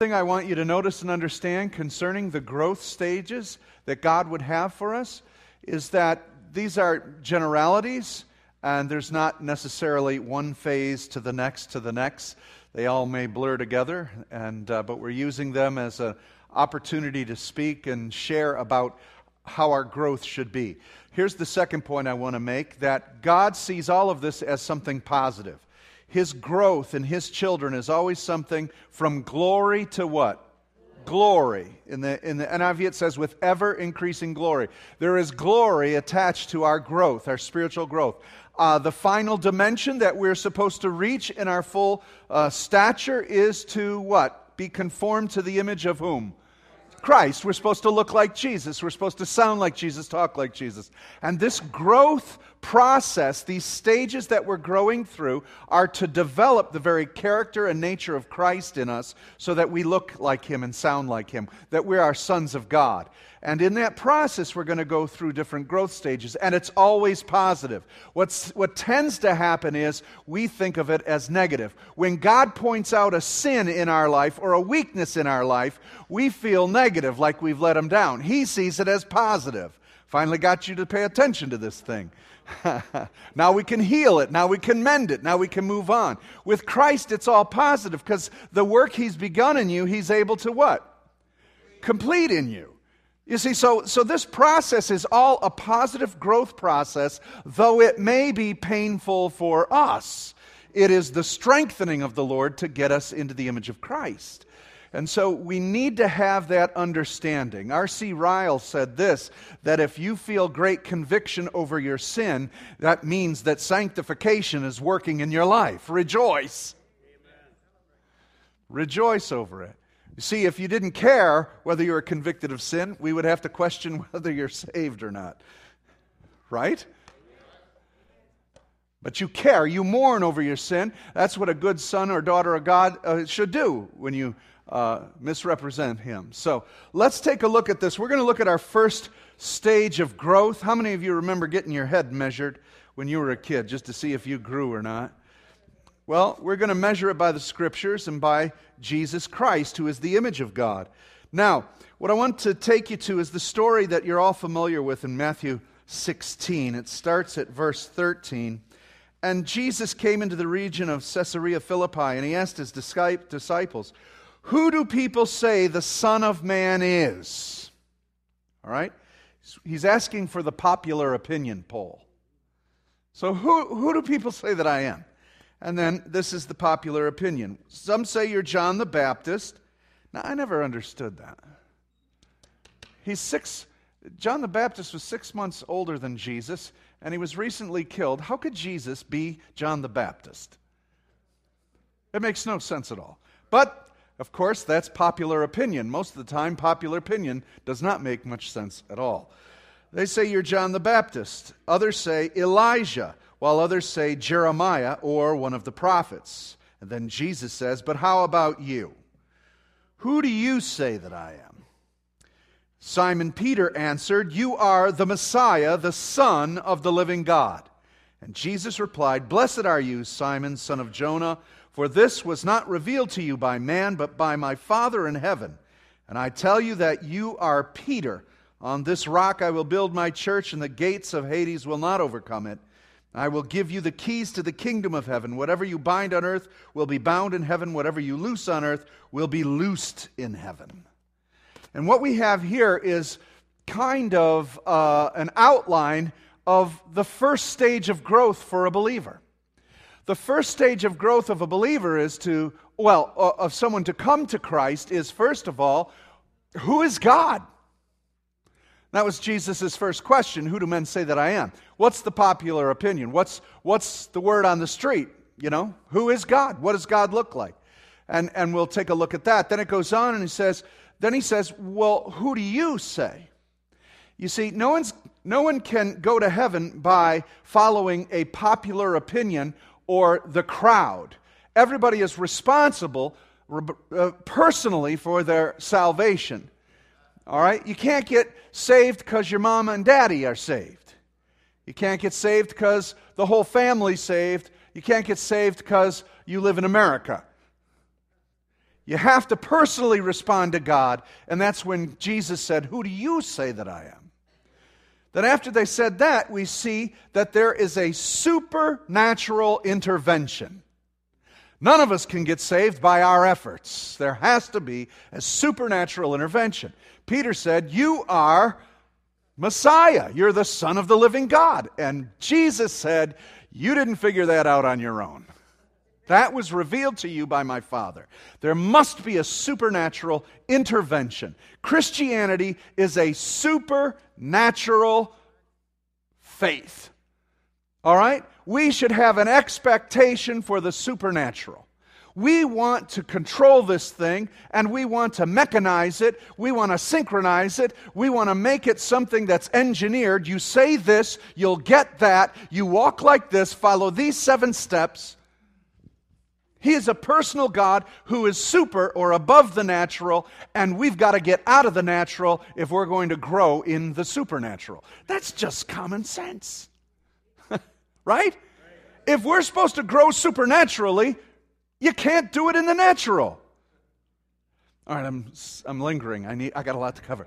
thing I want you to notice and understand concerning the growth stages that God would have for us is that these are generalities, and there's not necessarily one phase to the next to the next. They all may blur together, and, uh, but we're using them as an opportunity to speak and share about how our growth should be. Here's the second point I want to make that God sees all of this as something positive his growth in his children is always something from glory to what? Glory. In the, in the NIV, it says, with ever increasing glory. There is glory attached to our growth, our spiritual growth. Uh, the final dimension that we're supposed to reach in our full uh, stature is to what? Be conformed to the image of whom? Christ. We're supposed to look like Jesus. We're supposed to sound like Jesus, talk like Jesus. And this growth process, these stages that we're growing through, are to develop the very character and nature of Christ in us so that we look like Him and sound like Him, that we are sons of God. And in that process, we're going to go through different growth stages, and it's always positive. What's, what tends to happen is we think of it as negative. When God points out a sin in our life or a weakness in our life, we feel negative, like we've let Him down. He sees it as positive. Finally, got you to pay attention to this thing. now we can heal it. Now we can mend it. Now we can move on. With Christ, it's all positive because the work He's begun in you, He's able to what? Complete in you. You see, so, so this process is all a positive growth process, though it may be painful for us. It is the strengthening of the Lord to get us into the image of Christ. And so we need to have that understanding. R.C. Ryle said this that if you feel great conviction over your sin, that means that sanctification is working in your life. Rejoice. Amen. Rejoice over it. You see, if you didn't care whether you were convicted of sin, we would have to question whether you're saved or not. Right? But you care, you mourn over your sin. That's what a good son or daughter of God uh, should do when you uh, misrepresent him. So let's take a look at this. We're going to look at our first stage of growth. How many of you remember getting your head measured when you were a kid just to see if you grew or not? Well, we're going to measure it by the scriptures and by Jesus Christ, who is the image of God. Now, what I want to take you to is the story that you're all familiar with in Matthew 16. It starts at verse 13. And Jesus came into the region of Caesarea Philippi, and he asked his disciples, who do people say the Son of Man is? All right? He's asking for the popular opinion poll. So, who, who do people say that I am? And then this is the popular opinion. Some say you're John the Baptist. Now, I never understood that. He's six, John the Baptist was six months older than Jesus, and he was recently killed. How could Jesus be John the Baptist? It makes no sense at all. But of course, that's popular opinion. Most of the time, popular opinion does not make much sense at all. They say you're John the Baptist. Others say Elijah, while others say Jeremiah or one of the prophets. And then Jesus says, But how about you? Who do you say that I am? Simon Peter answered, You are the Messiah, the Son of the living God. And Jesus replied, Blessed are you, Simon, son of Jonah. For this was not revealed to you by man, but by my Father in heaven. And I tell you that you are Peter. On this rock I will build my church, and the gates of Hades will not overcome it. I will give you the keys to the kingdom of heaven. Whatever you bind on earth will be bound in heaven. Whatever you loose on earth will be loosed in heaven. And what we have here is kind of uh, an outline of the first stage of growth for a believer. The first stage of growth of a believer is to, well, uh, of someone to come to Christ is, first of all, who is God? That was Jesus' first question. Who do men say that I am? What's the popular opinion? What's, what's the word on the street? You know, who is God? What does God look like? And, and we'll take a look at that. Then it goes on and he says, then he says, well, who do you say? You see, no, one's, no one can go to heaven by following a popular opinion or the crowd. Everybody is responsible uh, personally for their salvation. All right? You can't get saved because your mama and daddy are saved. You can't get saved because the whole family's saved. You can't get saved because you live in America. You have to personally respond to God, and that's when Jesus said, Who do you say that I am? Then, after they said that, we see that there is a supernatural intervention. None of us can get saved by our efforts. There has to be a supernatural intervention. Peter said, You are Messiah. You're the Son of the living God. And Jesus said, You didn't figure that out on your own. That was revealed to you by my Father. There must be a supernatural intervention. Christianity is a supernatural faith. All right? We should have an expectation for the supernatural. We want to control this thing and we want to mechanize it. We want to synchronize it. We want to make it something that's engineered. You say this, you'll get that. You walk like this, follow these seven steps. He is a personal God who is super or above the natural, and we've got to get out of the natural if we're going to grow in the supernatural. That's just common sense. right? If we're supposed to grow supernaturally, you can't do it in the natural. All right, I'm, I'm lingering. I, need, I got a lot to cover.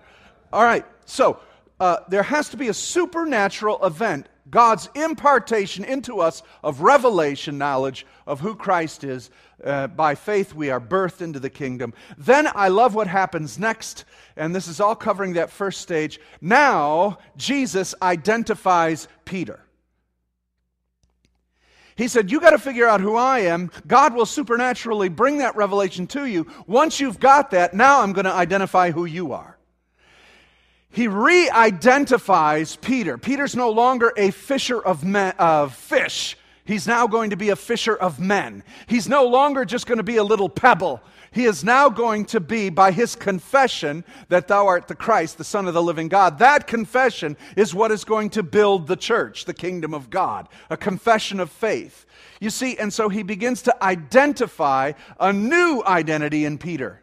All right, so uh, there has to be a supernatural event, God's impartation into us of revelation knowledge of who Christ is. Uh, by faith, we are birthed into the kingdom. Then I love what happens next, and this is all covering that first stage. Now, Jesus identifies Peter. He said, You got to figure out who I am. God will supernaturally bring that revelation to you. Once you've got that, now I'm going to identify who you are. He re identifies Peter. Peter's no longer a fisher of, men, of fish. He's now going to be a fisher of men. He's no longer just going to be a little pebble. He is now going to be, by his confession that thou art the Christ, the Son of the living God. That confession is what is going to build the church, the kingdom of God, a confession of faith. You see, and so he begins to identify a new identity in Peter.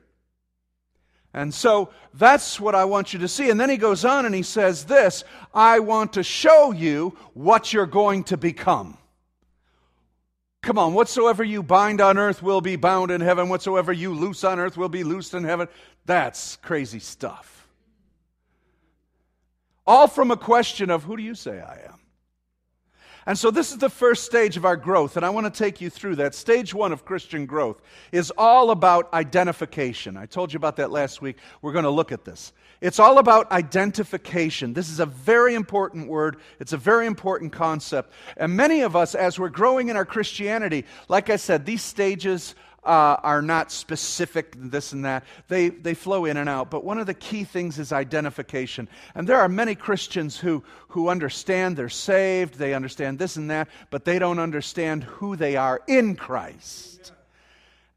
And so that's what I want you to see. And then he goes on and he says this I want to show you what you're going to become. Come on, whatsoever you bind on earth will be bound in heaven. Whatsoever you loose on earth will be loosed in heaven. That's crazy stuff. All from a question of who do you say I am? And so, this is the first stage of our growth, and I want to take you through that. Stage one of Christian growth is all about identification. I told you about that last week. We're going to look at this. It's all about identification. This is a very important word, it's a very important concept. And many of us, as we're growing in our Christianity, like I said, these stages uh, are not specific, this and that. They, they flow in and out. But one of the key things is identification. And there are many Christians who, who understand they're saved, they understand this and that, but they don't understand who they are in Christ.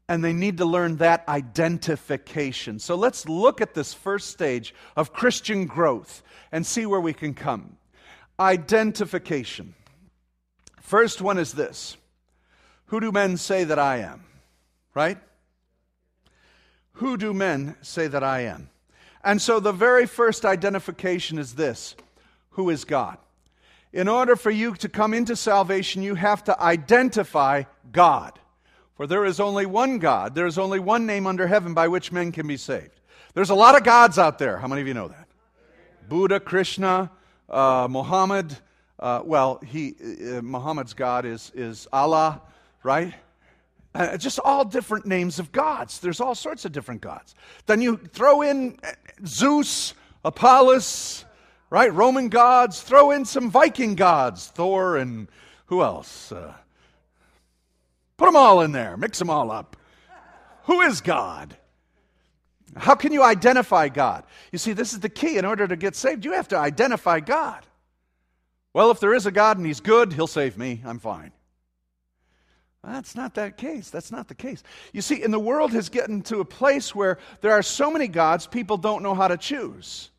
And they need to learn that identification. So let's look at this first stage of Christian growth and see where we can come. Identification. First one is this Who do men say that I am? Right? Who do men say that I am? And so the very first identification is this Who is God? In order for you to come into salvation, you have to identify God. For there is only one God, there is only one name under heaven by which men can be saved. There's a lot of gods out there. How many of you know that? Buddha, Krishna, uh, Muhammad. Uh, well, he, uh, Muhammad's God is, is Allah, right? Uh, just all different names of gods. There's all sorts of different gods. Then you throw in uh, Zeus, Apollos, right? Roman gods. Throw in some Viking gods, Thor and who else? Uh, put them all in there, mix them all up. Who is God? How can you identify God? You see, this is the key. In order to get saved, you have to identify God. Well, if there is a God and He's good, He'll save me. I'm fine. That's not that case. That's not the case. You see, and the world has gotten to a place where there are so many gods, people don't know how to choose.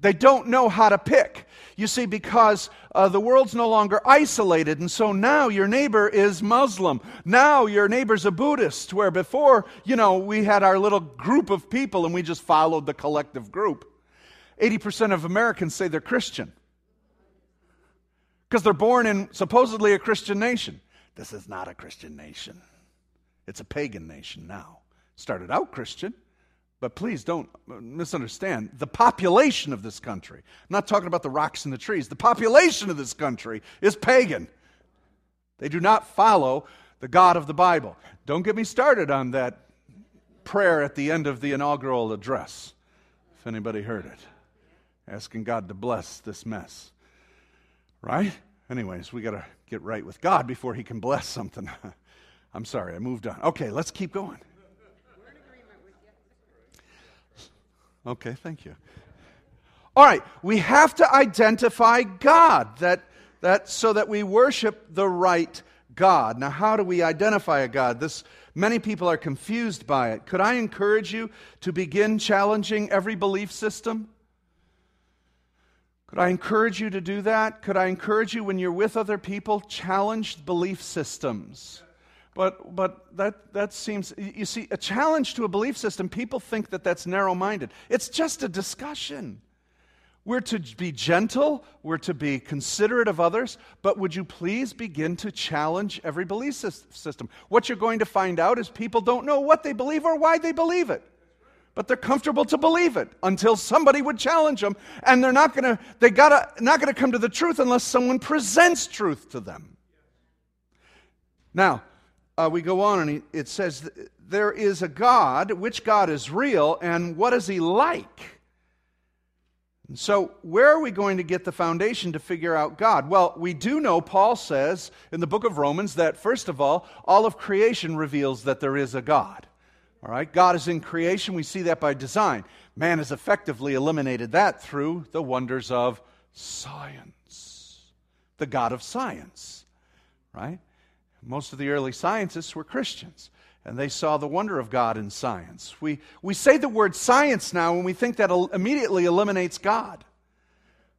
They don't know how to pick. You see, because uh, the world's no longer isolated, and so now your neighbor is Muslim. Now your neighbor's a Buddhist, where before, you know, we had our little group of people and we just followed the collective group. 80% of Americans say they're Christian because they're born in supposedly a Christian nation. This is not a Christian nation. It's a pagan nation now. Started out Christian, but please don't misunderstand. The population of this country, I'm not talking about the rocks and the trees, the population of this country is pagan. They do not follow the God of the Bible. Don't get me started on that prayer at the end of the inaugural address, if anybody heard it, asking God to bless this mess. Right? Anyways, we got to get right with God before He can bless something. I'm sorry, I moved on. Okay, let's keep going. Okay, thank you. All right, we have to identify God that, that so that we worship the right God. Now, how do we identify a God? This many people are confused by it. Could I encourage you to begin challenging every belief system? Could I encourage you to do that? Could I encourage you when you're with other people, challenge belief systems? But, but that, that seems, you see, a challenge to a belief system, people think that that's narrow minded. It's just a discussion. We're to be gentle, we're to be considerate of others, but would you please begin to challenge every belief system? What you're going to find out is people don't know what they believe or why they believe it. But they're comfortable to believe it until somebody would challenge them, and they're not gonna, they gotta, not gonna come to the truth unless someone presents truth to them. Now, uh, we go on and it says, There is a God, which God is real, and what is he like? And so, where are we going to get the foundation to figure out God? Well, we do know, Paul says in the book of Romans, that first of all, all of creation reveals that there is a God. All right? God is in creation. We see that by design. Man has effectively eliminated that through the wonders of science, the God of science. Right? Most of the early scientists were Christians, and they saw the wonder of God in science. We, we say the word science now and we think that immediately eliminates God,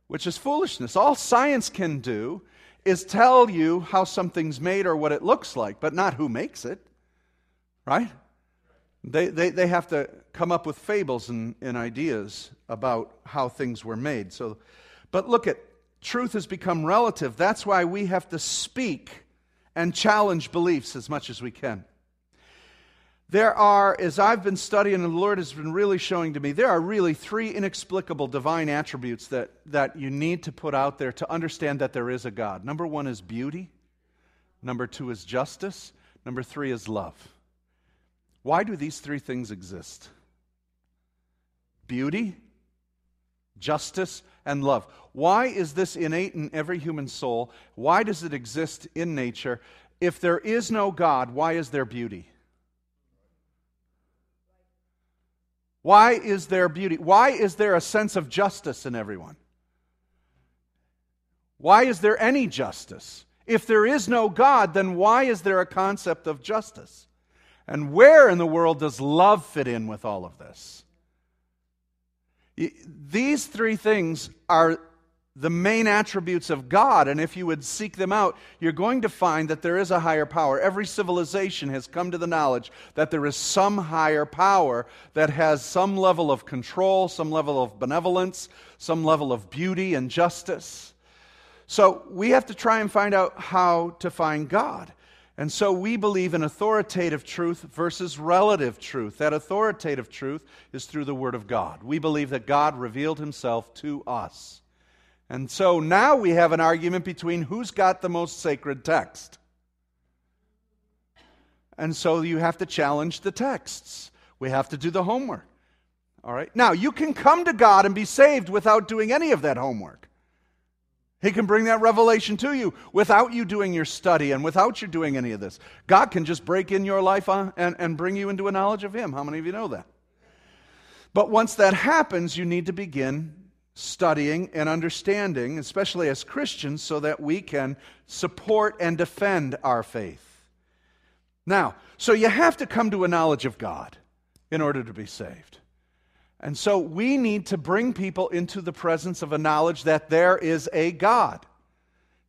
which is foolishness. All science can do is tell you how something's made or what it looks like, but not who makes it, right? They, they, they have to come up with fables and, and ideas about how things were made. So, but look at truth has become relative. That's why we have to speak and challenge beliefs as much as we can. There are, as I've been studying and the Lord has been really showing to me, there are really three inexplicable divine attributes that, that you need to put out there to understand that there is a God. Number one is beauty, number two is justice, number three is love. Why do these three things exist? Beauty, justice, and love. Why is this innate in every human soul? Why does it exist in nature? If there is no God, why is there beauty? Why is there beauty? Why is there a sense of justice in everyone? Why is there any justice? If there is no God, then why is there a concept of justice? And where in the world does love fit in with all of this? These three things are the main attributes of God, and if you would seek them out, you're going to find that there is a higher power. Every civilization has come to the knowledge that there is some higher power that has some level of control, some level of benevolence, some level of beauty and justice. So we have to try and find out how to find God. And so we believe in authoritative truth versus relative truth. That authoritative truth is through the Word of God. We believe that God revealed Himself to us. And so now we have an argument between who's got the most sacred text. And so you have to challenge the texts. We have to do the homework. All right? Now, you can come to God and be saved without doing any of that homework. He can bring that revelation to you without you doing your study and without you doing any of this. God can just break in your life uh, and, and bring you into a knowledge of Him. How many of you know that? But once that happens, you need to begin studying and understanding, especially as Christians, so that we can support and defend our faith. Now, so you have to come to a knowledge of God in order to be saved. And so we need to bring people into the presence of a knowledge that there is a God.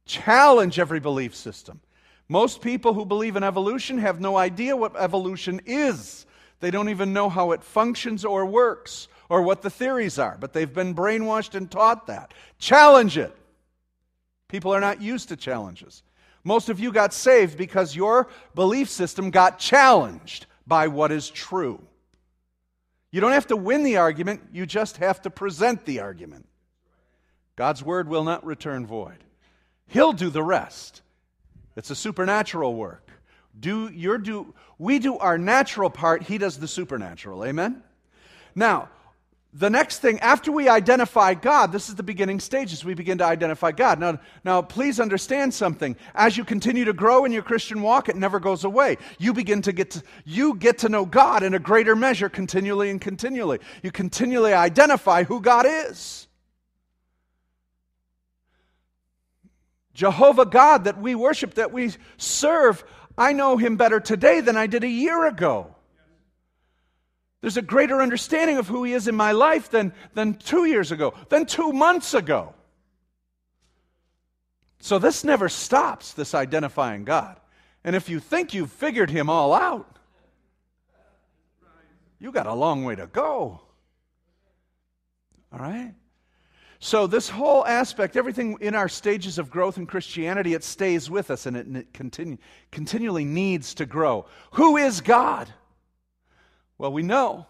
Challenge every belief system. Most people who believe in evolution have no idea what evolution is. They don't even know how it functions or works or what the theories are, but they've been brainwashed and taught that. Challenge it. People are not used to challenges. Most of you got saved because your belief system got challenged by what is true. You don't have to win the argument, you just have to present the argument. God's word will not return void. He'll do the rest. It's a supernatural work. Do your do we do our natural part, he does the supernatural. Amen. Now, the next thing, after we identify God, this is the beginning stages. We begin to identify God. Now, now, please understand something. As you continue to grow in your Christian walk, it never goes away. You begin to get to, you get to know God in a greater measure continually and continually. You continually identify who God is. Jehovah God that we worship, that we serve, I know him better today than I did a year ago. There's a greater understanding of who He is in my life than, than two years ago, than two months ago. So this never stops, this identifying God. And if you think you've figured Him all out, you got a long way to go. All right? So, this whole aspect, everything in our stages of growth in Christianity, it stays with us and it, continue, continually needs to grow. Who is God? Well, we know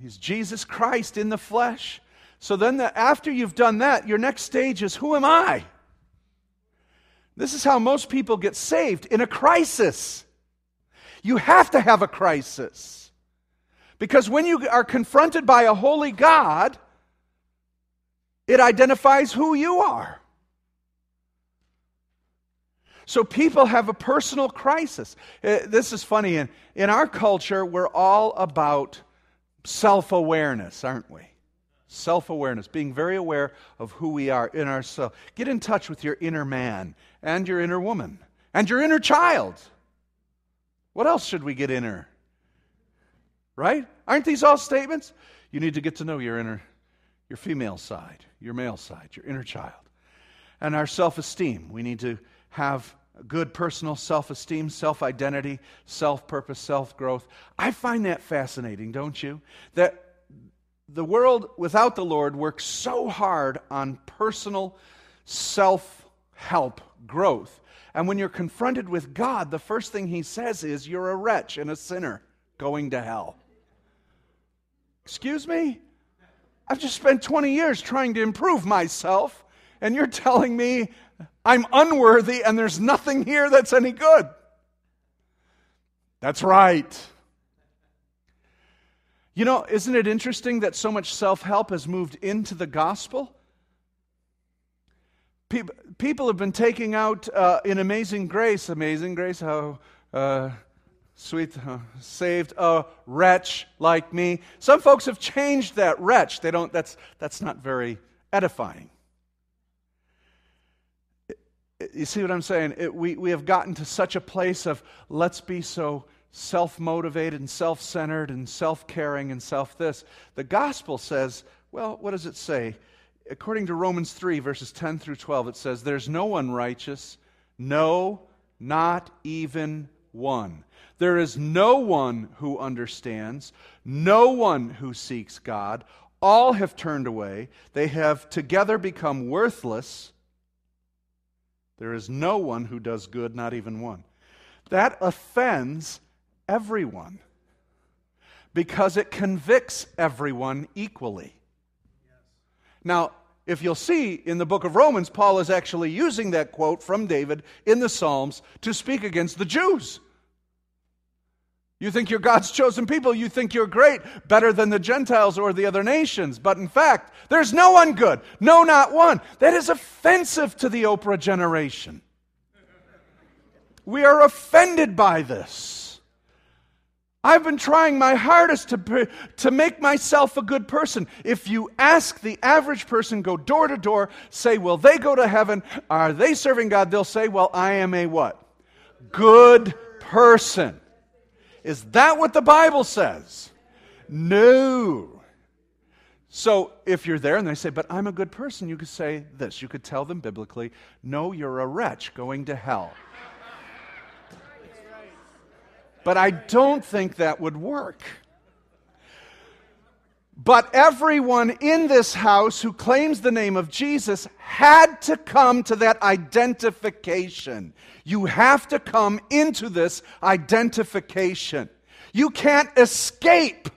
He's Jesus Christ in the flesh. So then, the, after you've done that, your next stage is Who am I? This is how most people get saved in a crisis. You have to have a crisis. Because when you are confronted by a holy God, it identifies who you are. So people have a personal crisis. Uh, this is funny. In, in our culture, we're all about self awareness, aren't we? Self awareness, being very aware of who we are in ourselves. Get in touch with your inner man and your inner woman and your inner child. What else should we get inner? Right? Aren't these all statements? You need to get to know your inner, your female side, your male side, your inner child. And our self esteem. We need to have good personal self esteem, self identity, self purpose, self growth. I find that fascinating, don't you? That the world without the Lord works so hard on personal self help growth. And when you're confronted with God, the first thing he says is, You're a wretch and a sinner going to hell. Excuse me? I've just spent 20 years trying to improve myself, and you're telling me I'm unworthy and there's nothing here that's any good. That's right. You know, isn't it interesting that so much self help has moved into the gospel? People, have been taking out uh, in Amazing Grace, Amazing Grace, how uh, sweet, uh, saved a wretch like me. Some folks have changed that wretch. They don't, that's, that's not very edifying you see what I'm saying? It, we, we have gotten to such a place of let's be so self motivated and self centered and self caring and self this. The gospel says, well, what does it say? According to Romans 3, verses 10 through 12, it says, There's no one righteous, no, not even one. There is no one who understands, no one who seeks God. All have turned away. They have together become worthless. There is no one who does good, not even one. That offends everyone because it convicts everyone equally. Now, if you'll see in the book of Romans, Paul is actually using that quote from David in the Psalms to speak against the Jews. You think you're God's chosen people. You think you're great, better than the Gentiles or the other nations. But in fact, there's no one good. No, not one. That is offensive to the Oprah generation. We are offended by this. I've been trying my hardest to, to make myself a good person. If you ask the average person, go door to door, say, Will they go to heaven? Are they serving God? They'll say, Well, I am a what? Good person. Is that what the Bible says? No. So if you're there and they say, but I'm a good person, you could say this. You could tell them biblically, no, you're a wretch going to hell. But I don't think that would work. But everyone in this house who claims the name of Jesus had to come to that identification. You have to come into this identification. You can't escape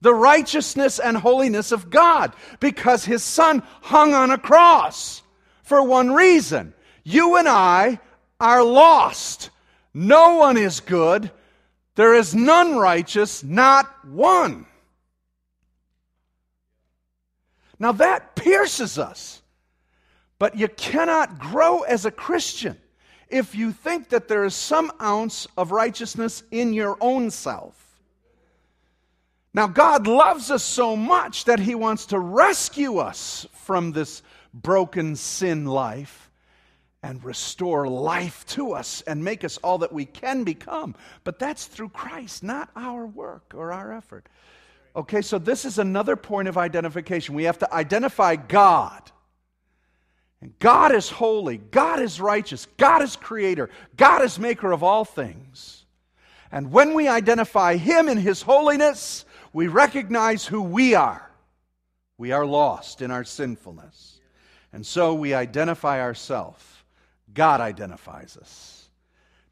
the righteousness and holiness of God because his son hung on a cross for one reason. You and I are lost. No one is good. There is none righteous, not one. Now that pierces us. But you cannot grow as a Christian if you think that there is some ounce of righteousness in your own self. Now, God loves us so much that He wants to rescue us from this broken sin life and restore life to us and make us all that we can become. But that's through Christ, not our work or our effort. Okay, so this is another point of identification. We have to identify God. And God is holy, God is righteous, God is creator, God is maker of all things. And when we identify Him in His holiness, we recognize who we are. We are lost in our sinfulness. And so we identify ourselves. God identifies us.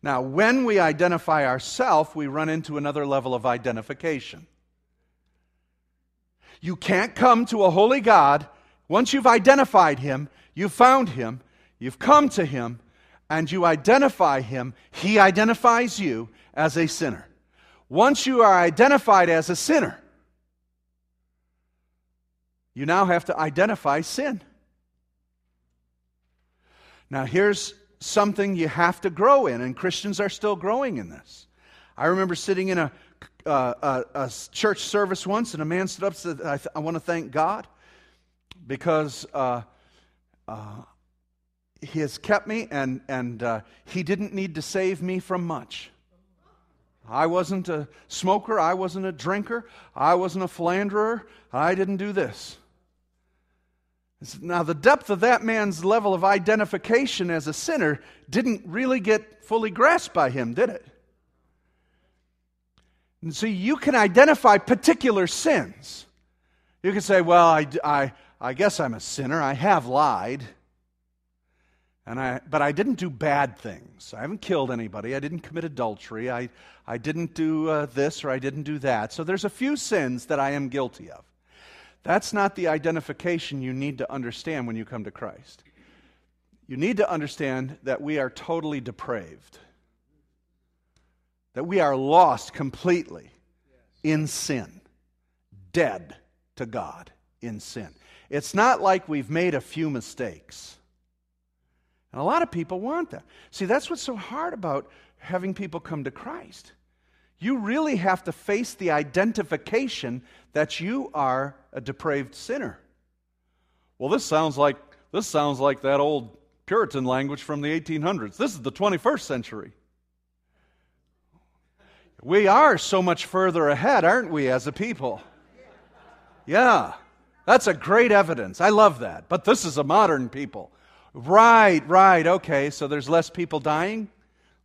Now, when we identify ourselves, we run into another level of identification. You can't come to a holy God once you've identified him, you've found him, you've come to him, and you identify him, he identifies you as a sinner. Once you are identified as a sinner, you now have to identify sin. Now, here's something you have to grow in, and Christians are still growing in this. I remember sitting in a uh, a, a, church service once, and a man stood up and said, I, th- I want to thank God because uh, uh, He has kept me, and, and uh, He didn't need to save me from much. I wasn't a smoker, I wasn't a drinker, I wasn't a philanderer, I didn't do this. Now, the depth of that man's level of identification as a sinner didn't really get fully grasped by him, did it? And so you can identify particular sins. You can say, well, I, I, I guess I'm a sinner. I have lied. And I, but I didn't do bad things. I haven't killed anybody. I didn't commit adultery. I, I didn't do uh, this or I didn't do that. So there's a few sins that I am guilty of. That's not the identification you need to understand when you come to Christ. You need to understand that we are totally depraved that we are lost completely in sin, dead to God in sin. It's not like we've made a few mistakes. And a lot of people want that. See, that's what's so hard about having people come to Christ. You really have to face the identification that you are a depraved sinner. Well, this sounds like this sounds like that old Puritan language from the 1800s. This is the 21st century. We are so much further ahead, aren't we, as a people? Yeah, that's a great evidence. I love that. But this is a modern people. Right, right, okay. So there's less people dying,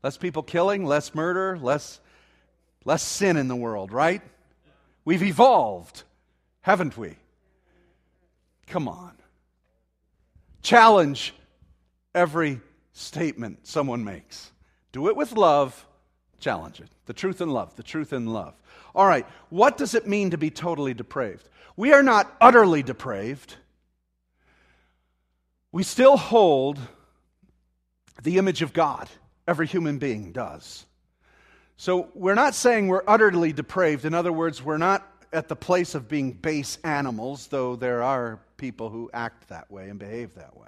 less people killing, less murder, less, less sin in the world, right? We've evolved, haven't we? Come on. Challenge every statement someone makes. Do it with love Challenge it. The truth in love, the truth in love. All right, what does it mean to be totally depraved? We are not utterly depraved. We still hold the image of God. Every human being does. So we're not saying we're utterly depraved. In other words, we're not at the place of being base animals, though there are people who act that way and behave that way.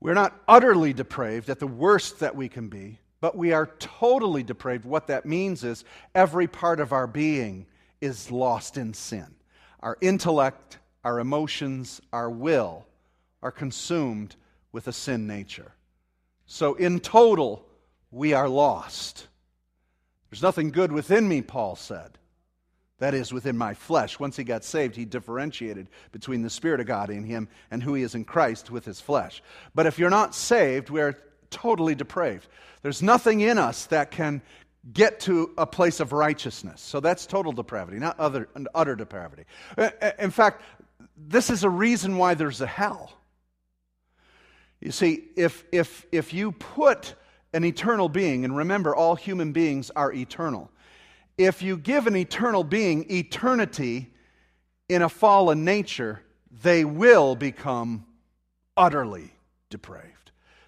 We're not utterly depraved at the worst that we can be but we are totally depraved. What that means is every part of our being is lost in sin. Our intellect, our emotions, our will are consumed with a sin nature. So, in total, we are lost. There's nothing good within me, Paul said. That is, within my flesh. Once he got saved, he differentiated between the Spirit of God in him and who he is in Christ with his flesh. But if you're not saved, we are totally depraved. There's nothing in us that can get to a place of righteousness. So that's total depravity, not other, utter depravity. In fact, this is a reason why there's a hell. You see, if, if, if you put an eternal being, and remember, all human beings are eternal, if you give an eternal being eternity in a fallen nature, they will become utterly depraved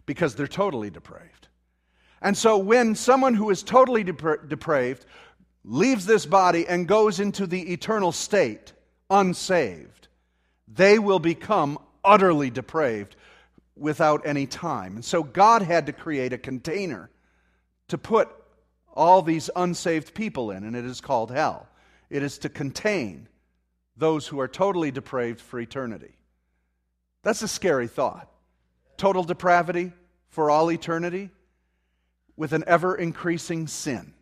because they're totally depraved. And so when someone who is totally depra- depraved leaves this body and goes into the eternal state, unsaved, they will become utterly depraved without any time. And so God had to create a container to put all these unsaved people in, and it is called hell. It is to contain those who are totally depraved for eternity. That's a scary thought. Total depravity for all eternity with an ever increasing sin.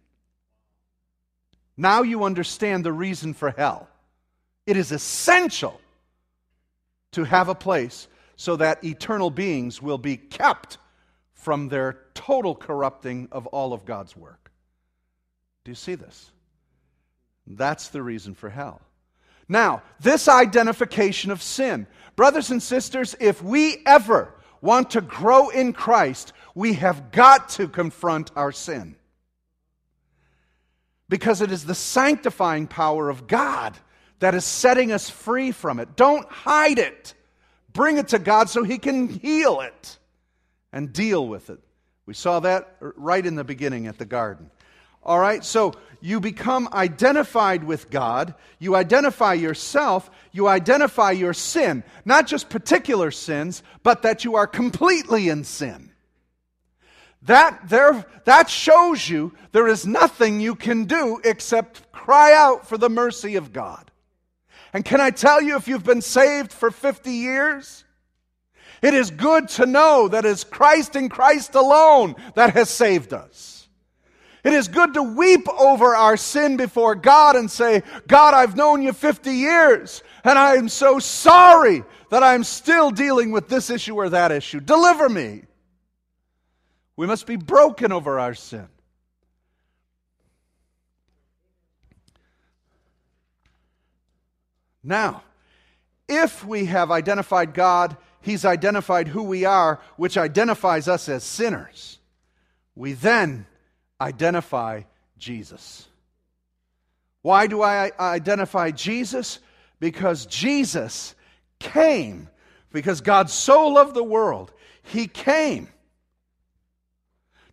Now you understand the reason for hell. It is essential to have a place so that eternal beings will be kept from their total corrupting of all of God's work. Do you see this? That's the reason for hell. Now, this identification of sin. Brothers and sisters, if we ever want to grow in Christ, we have got to confront our sin. Because it is the sanctifying power of God that is setting us free from it. Don't hide it. Bring it to God so He can heal it and deal with it. We saw that right in the beginning at the garden. All right, so you become identified with God, you identify yourself, you identify your sin, not just particular sins, but that you are completely in sin. That, there, that shows you there is nothing you can do except cry out for the mercy of God. And can I tell you, if you've been saved for 50 years, it is good to know that it's Christ and Christ alone that has saved us. It is good to weep over our sin before God and say, God, I've known you 50 years, and I am so sorry that I'm still dealing with this issue or that issue. Deliver me. We must be broken over our sin. Now, if we have identified God, He's identified who we are, which identifies us as sinners. We then identify Jesus. Why do I identify Jesus? Because Jesus came. Because God so loved the world, He came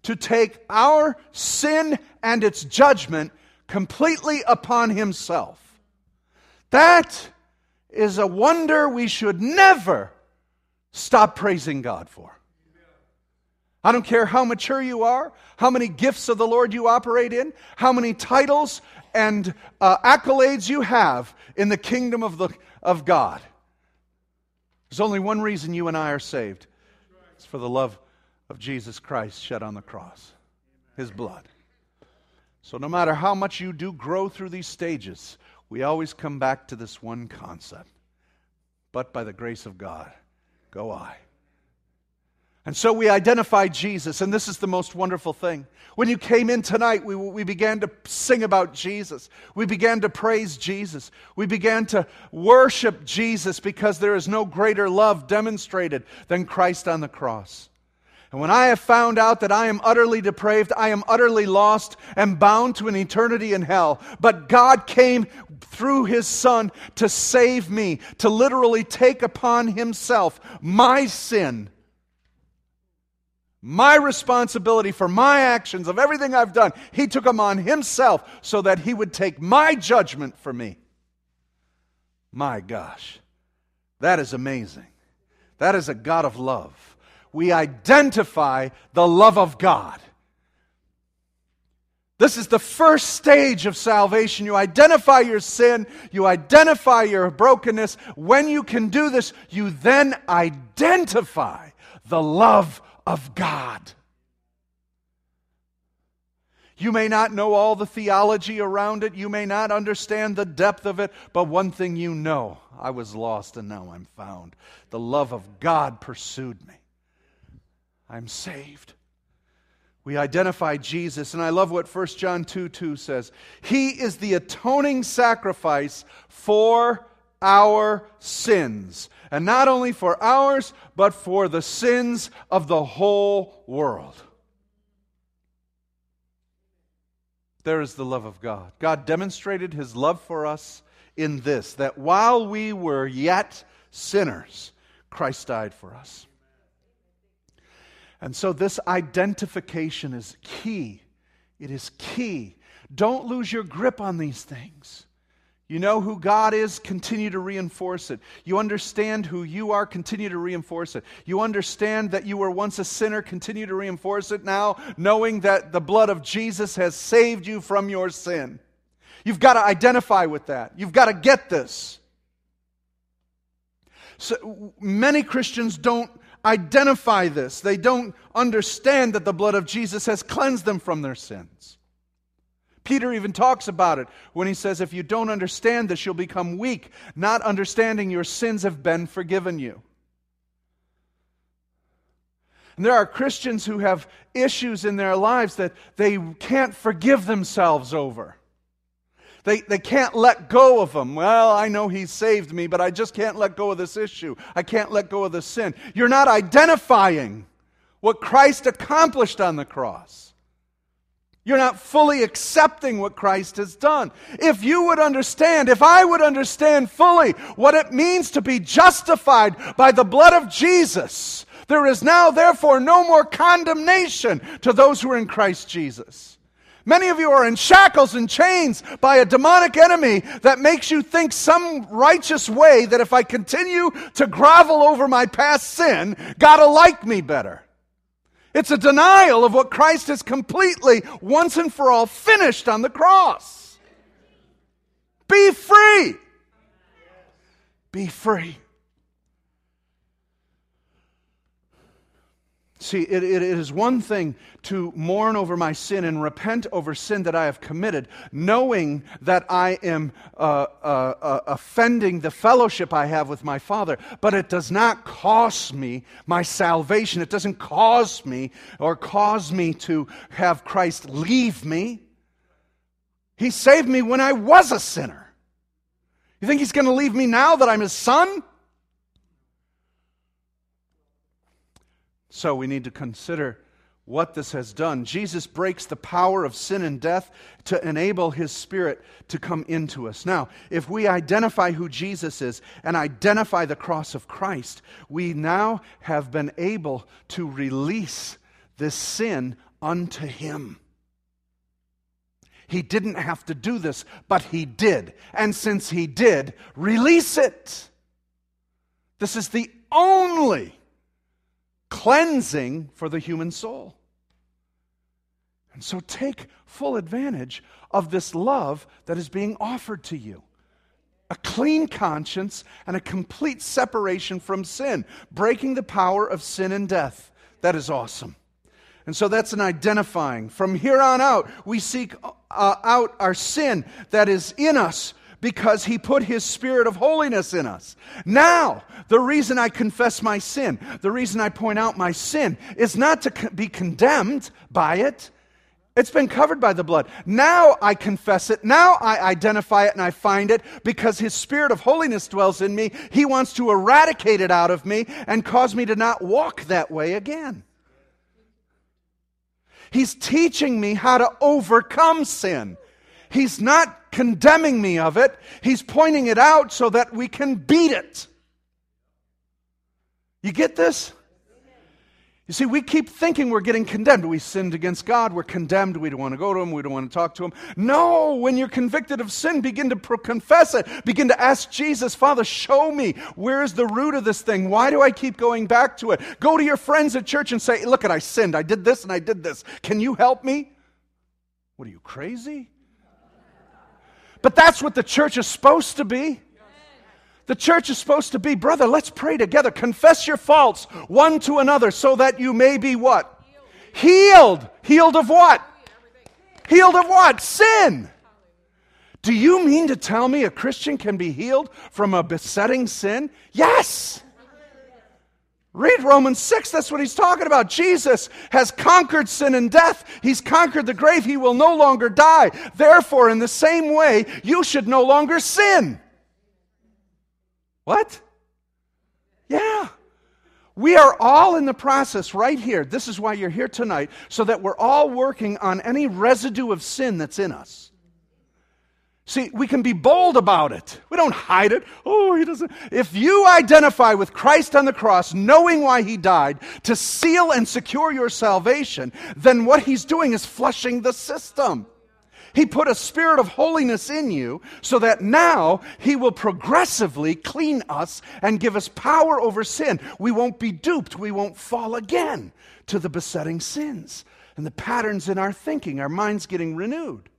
to take our sin and its judgment completely upon himself. That is a wonder we should never stop praising God for. I don't care how mature you are, how many gifts of the Lord you operate in, how many titles and uh, accolades you have in the kingdom of, the, of God. There's only one reason you and I are saved it's for the love of Jesus Christ shed on the cross, his blood. So, no matter how much you do grow through these stages, we always come back to this one concept. But by the grace of God, go I. And so we identify Jesus, and this is the most wonderful thing. When you came in tonight, we, we began to sing about Jesus. We began to praise Jesus. We began to worship Jesus because there is no greater love demonstrated than Christ on the cross. And when I have found out that I am utterly depraved, I am utterly lost and bound to an eternity in hell. But God came through his Son to save me, to literally take upon himself my sin, my responsibility for my actions, of everything I've done. He took them on himself so that he would take my judgment for me. My gosh, that is amazing. That is a God of love we identify the love of God. This is the first stage of salvation. You identify your sin, you identify your brokenness. When you can do this, you then identify the love of God. You may not know all the theology around it, you may not understand the depth of it, but one thing you know I was lost and now I'm found. The love of God pursued me. I'm saved. we identify Jesus. And I love what 1 John 2 2 says. He is the atoning sacrifice for our sins. And not only for ours, but for the sins of the whole world. There is the love of God. God demonstrated his love for us in this that while we were yet sinners, Christ died for us. And so this identification is key. It is key. Don't lose your grip on these things. You know who God is, continue to reinforce it. You understand who you are, continue to reinforce it. You understand that you were once a sinner, continue to reinforce it now, knowing that the blood of Jesus has saved you from your sin. You've got to identify with that. You've got to get this. So many Christians don't identify this. They don't understand that the blood of Jesus has cleansed them from their sins. Peter even talks about it when he says, If you don't understand this, you'll become weak, not understanding your sins have been forgiven you. And there are Christians who have issues in their lives that they can't forgive themselves over. They, they can't let go of them. Well, I know He saved me, but I just can't let go of this issue. I can't let go of the sin. You're not identifying what Christ accomplished on the cross. You're not fully accepting what Christ has done. If you would understand, if I would understand fully what it means to be justified by the blood of Jesus, there is now, therefore, no more condemnation to those who are in Christ Jesus. Many of you are in shackles and chains by a demonic enemy that makes you think some righteous way that if I continue to grovel over my past sin, God will like me better. It's a denial of what Christ has completely, once and for all, finished on the cross. Be free. Be free. See, it, it is one thing to mourn over my sin and repent over sin that I have committed, knowing that I am uh, uh, uh, offending the fellowship I have with my Father, but it does not cost me my salvation. It doesn't cause me or cause me to have Christ leave me. He saved me when I was a sinner. You think He's going to leave me now that I'm His son? So we need to consider what this has done. Jesus breaks the power of sin and death to enable his spirit to come into us. Now, if we identify who Jesus is and identify the cross of Christ, we now have been able to release this sin unto him. He didn't have to do this, but he did. And since he did, release it. This is the only cleansing for the human soul. And so take full advantage of this love that is being offered to you. A clean conscience and a complete separation from sin, breaking the power of sin and death. That is awesome. And so that's an identifying. From here on out, we seek uh, out our sin that is in us because he put his spirit of holiness in us. Now, the reason I confess my sin, the reason I point out my sin, is not to be condemned by it. It's been covered by the blood. Now I confess it. Now I identify it and I find it because His Spirit of holiness dwells in me. He wants to eradicate it out of me and cause me to not walk that way again. He's teaching me how to overcome sin. He's not condemning me of it, He's pointing it out so that we can beat it. You get this? You see, we keep thinking we're getting condemned. We sinned against God, we're condemned, we don't want to go to Him, we don't want to talk to Him. No, when you're convicted of sin, begin to pro- confess it. Begin to ask Jesus, Father, show me where's the root of this thing? Why do I keep going back to it? Go to your friends at church and say, Look, at I sinned. I did this and I did this. Can you help me? What are you, crazy? But that's what the church is supposed to be. The church is supposed to be, brother, let's pray together. Confess your faults one to another so that you may be what? Healed. Healed of what? Healed of what? Sin. Do you mean to tell me a Christian can be healed from a besetting sin? Yes. Read Romans 6, that's what he's talking about. Jesus has conquered sin and death. He's conquered the grave. He will no longer die. Therefore, in the same way, you should no longer sin. What? Yeah. We are all in the process right here. This is why you're here tonight, so that we're all working on any residue of sin that's in us. See, we can be bold about it. We don't hide it. Oh, he doesn't. If you identify with Christ on the cross, knowing why he died to seal and secure your salvation, then what he's doing is flushing the system. He put a spirit of holiness in you so that now He will progressively clean us and give us power over sin. We won't be duped. We won't fall again to the besetting sins and the patterns in our thinking, our minds getting renewed.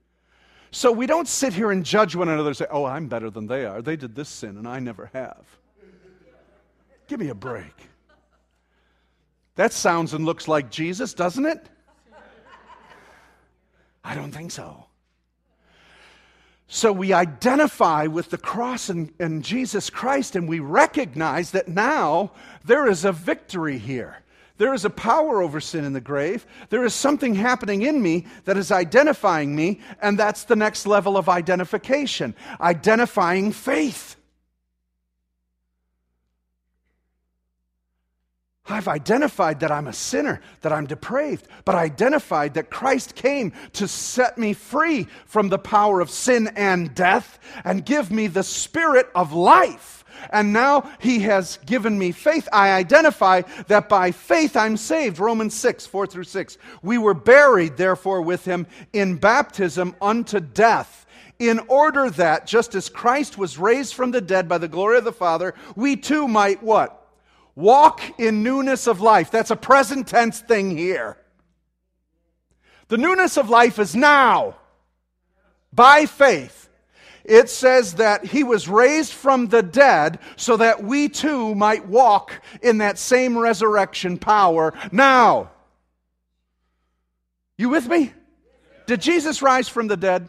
So we don't sit here and judge one another and say, oh, I'm better than they are. They did this sin and I never have. Give me a break. That sounds and looks like Jesus, doesn't it? I don't think so. So we identify with the cross and, and, Jesus Christ, and we recognize that now there is a victory here. There is a power over sin in the grave. There is something happening in me that is identifying me, and that's the next level of identification identifying faith. I've identified that I'm a sinner, that I'm depraved, but I identified that Christ came to set me free from the power of sin and death and give me the spirit of life and now he has given me faith. I identify that by faith I'm saved. Romans 6, 4 through 6. We were buried, therefore, with him in baptism unto death, in order that, just as Christ was raised from the dead by the glory of the Father, we too might what? Walk in newness of life. That's a present tense thing here. The newness of life is now by faith it says that he was raised from the dead so that we too might walk in that same resurrection power now. You with me? Did Jesus rise from the dead?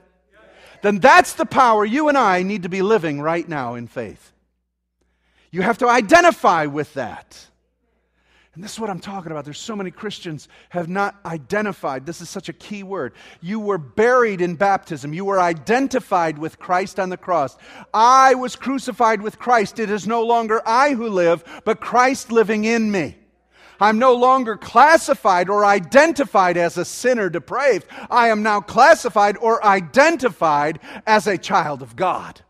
Then that's the power you and I need to be living right now in faith. You have to identify with that. And this is what I'm talking about. There's so many Christians have not identified. This is such a key word. You were buried in baptism. You were identified with Christ on the cross. I was crucified with Christ. It is no longer I who live, but Christ living in me. I'm no longer classified or identified as a sinner depraved. I am now classified or identified as a child of God.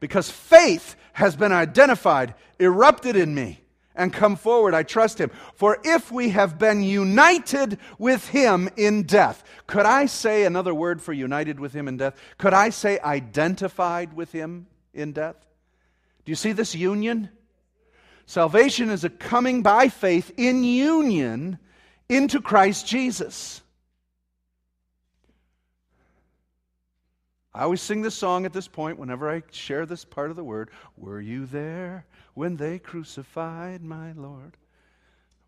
Because faith has been identified, erupted in me and come forward. I trust him. For if we have been united with him in death, could I say another word for united with him in death? Could I say identified with him in death? Do you see this union? Salvation is a coming by faith in union into Christ Jesus. I always sing this song at this point whenever I share this part of the word. Were you there when they crucified my Lord?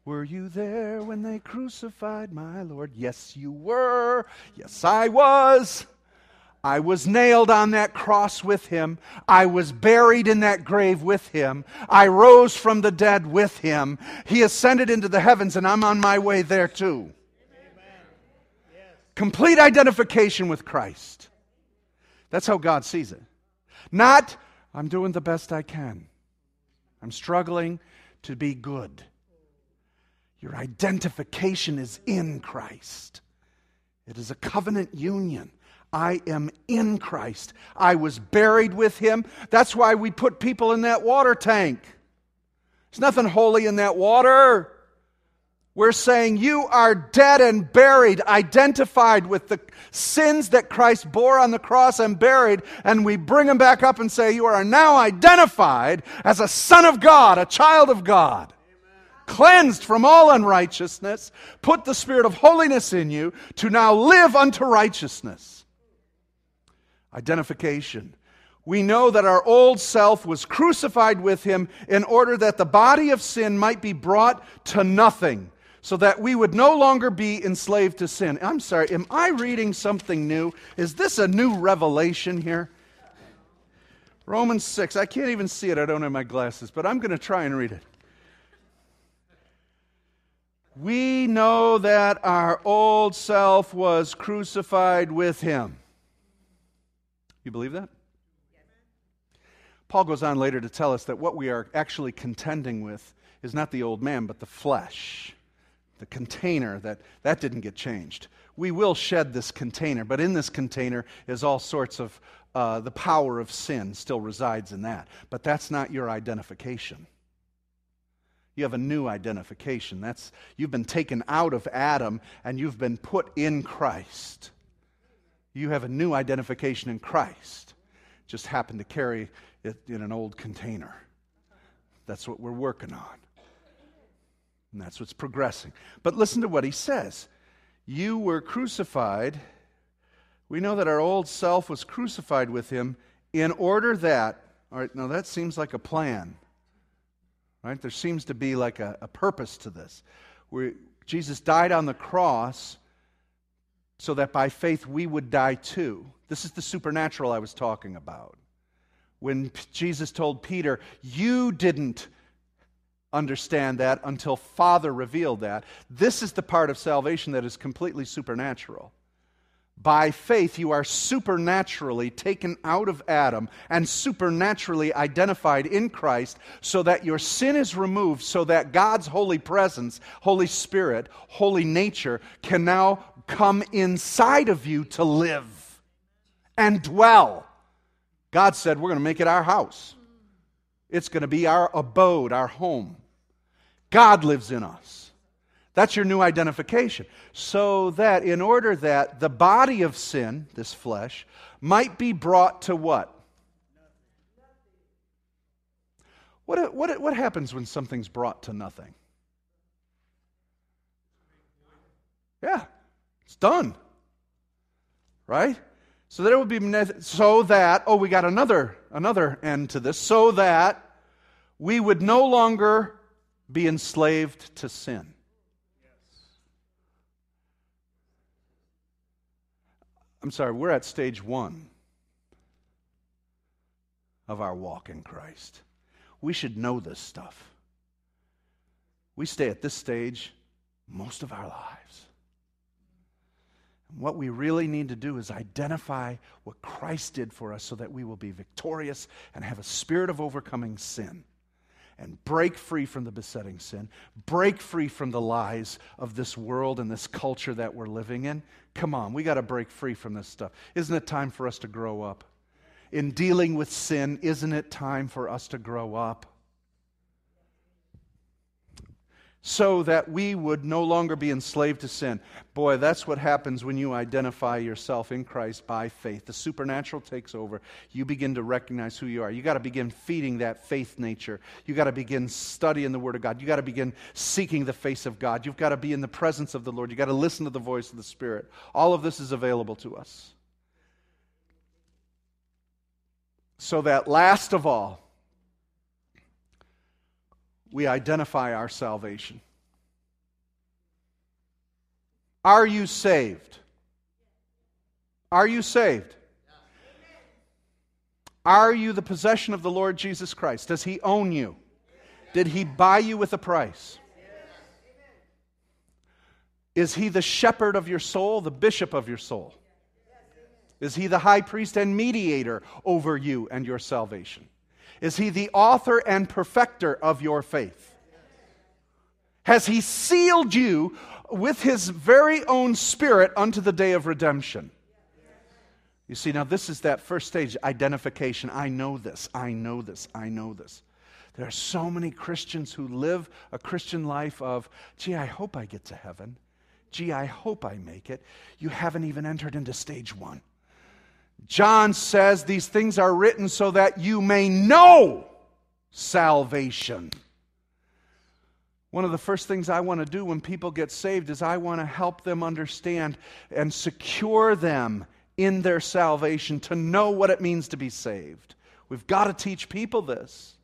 Were you there when they crucified my Lord? Yes, you were. Yes, I was. I was nailed on that cross with him. I was buried in that grave with him. I rose from the dead with him. He ascended into the heavens, and I'm on my way there too. Yes. Complete identification with Christ. That's how God sees it. Not, I'm doing the best I can. I'm struggling to be good. Your identification is in Christ. It is a covenant union. I am in Christ. I was buried with him. That's why we put people in that water tank. There's nothing holy in that water. We're saying you are dead and buried, identified with the sins that Christ bore on the cross and buried, and we bring them back up and say, You are now identified as a son of God, a child of God, cleansed from all unrighteousness, put the spirit of holiness in you to now live unto righteousness. Identification. We know that our old self was crucified with him in order that the body of sin might be brought to nothing so that we would no longer be enslaved to sin. I'm sorry, am I reading something new? Is this a new revelation here? Romans 6. I can't even see it. I don't have my glasses, but I'm going to try and read it. we know that our old self was crucified with him. You believe that? Paul goes on later to tell us that what we are actually contending with is not the old man, but the flesh, the container that that didn't get changed. We will shed this container, but in this container is all sorts of uh, the power of sin still resides in that. But that's not your identification. You have a new identification. That's you've been taken out of Adam and you've been put in Christ. You have a new identification in Christ. Just happened to carry it in an old container. That's what we're working on. And that's what's progressing. But listen to what he says. You were crucified. We know that our old self was crucified with him in order that, all right, now that seems like a plan. Right? There seems to be like a, a purpose to this. Where Jesus died on the cross so that by faith we would die too. This is the supernatural I was talking about when Jesus told Peter, You didn't understand that until Father revealed that. This is the part of salvation that is completely supernatural. By faith, you are supernaturally taken out of Adam and supernaturally identified in Christ so that your sin is removed, so that God's holy presence, Holy Spirit, holy nature can now come inside of you to live and dwell. God said, We're going to make it our house. It's going to be our abode, our home. God lives in us. That's your new identification. So that in order that the body of sin, this flesh, might be brought to what? What, what, what happens when something's brought to nothing? Yeah, it's done. Right? So that it would be so that oh we got another another end to this so that we would no longer be enslaved to sin. I'm sorry, we're at stage 1 of our walk in Christ. We should know this stuff. We stay at this stage most of our lives. What we really need to do is identify what Christ did for us so that we will be victorious and have a spirit of overcoming sin and break free from the besetting sin, break free from the lies of this world and this culture that we're living in. Come on, we got to break free from this stuff. Isn't it time for us to grow up? In dealing with sin, isn't it time for us to grow up? So that we would no longer be enslaved to sin. Boy, that's what happens when you identify yourself in Christ by faith. The supernatural takes over. You begin to recognize who you are. You got to begin feeding that faith nature. You got to begin studying the Word of God. You got to begin seeking the face of God. You've got to be in the presence of the Lord. You got to listen to the voice of the Spirit. All of this is available to us. So that last of all, we identify our salvation. Are you saved? Are you saved? Are you the possession of the Lord Jesus Christ? Does he own you? Did he buy you with a price? Is he the shepherd of your soul, the bishop of your soul? Is he the high priest and mediator over you and your salvation? Is he the author and perfecter of your faith? Has he sealed you with his very own spirit unto the day of redemption? You see, now this is that first stage identification. I know this, I know this, I know this. There are so many Christians who live a Christian life of, gee, I hope I get to heaven. Gee, I hope I make it. You haven't even entered into stage one. John says these things are written so that you may know salvation. One of the first things I want to do when people get saved is I want to help them understand and secure them in their salvation to know what it means to be saved. We've got to teach people this.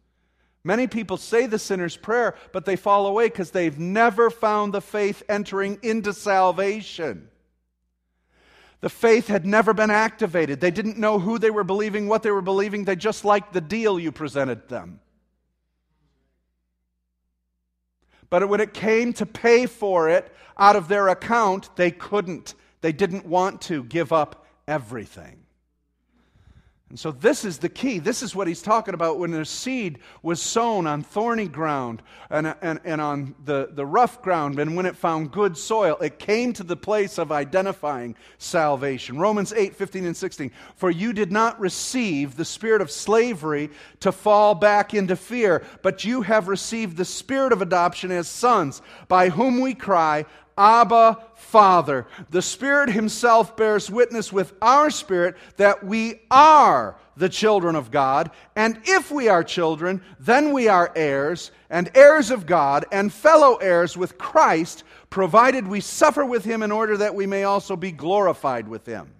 Many people say the sinner's prayer, but they fall away because they've never found the faith entering into salvation. The faith had never been activated. They didn't know who they were believing, what they were believing. They just liked the deal you presented them. But when it came to pay for it out of their account, they couldn't. They didn't want to give up everything. And so, this is the key. This is what he's talking about when the seed was sown on thorny ground and, and, and on the, the rough ground, and when it found good soil, it came to the place of identifying salvation. Romans 8 15 and 16. For you did not receive the spirit of slavery to fall back into fear, but you have received the spirit of adoption as sons, by whom we cry, Abba, Father. The Spirit Himself bears witness with our spirit that we are the children of God. And if we are children, then we are heirs, and heirs of God, and fellow heirs with Christ, provided we suffer with Him in order that we may also be glorified with Him.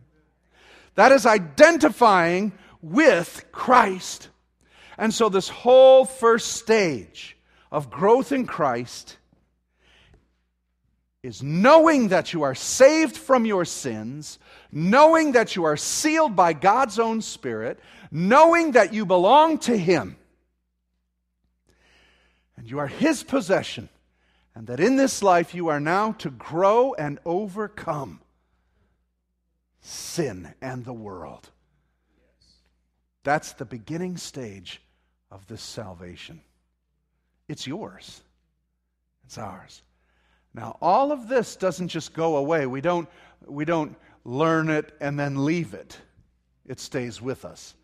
That is identifying with Christ. And so, this whole first stage of growth in Christ is knowing that you are saved from your sins, knowing that you are sealed by God's own Spirit, knowing that you belong to Him, and you are His possession, and that in this life you are now to grow and overcome sin and the world. That's the beginning stage of this salvation. It's yours, it's ours. Now, all of this doesn't just go away. We don't, we don't learn it and then leave it, it stays with us,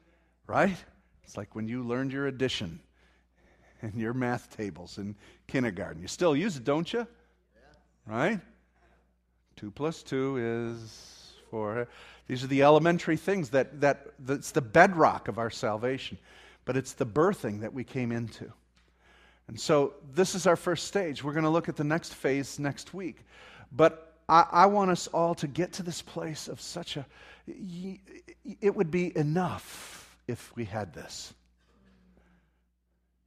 right? It's like when you learned your addition and your math tables in kindergarten. You still use it, don't you? Right? Two plus two is four. These are the elementary things that, that that's the bedrock of our salvation. But it's the birthing that we came into. And so this is our first stage. We're going to look at the next phase next week. But I, I, want us all to get to this place of such a. It would be enough if we had this.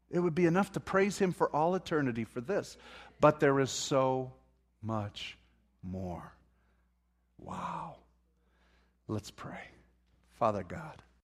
It would be enough to praise Him for all eternity for this. But there is so much more. Wow. Let's pray. Father God.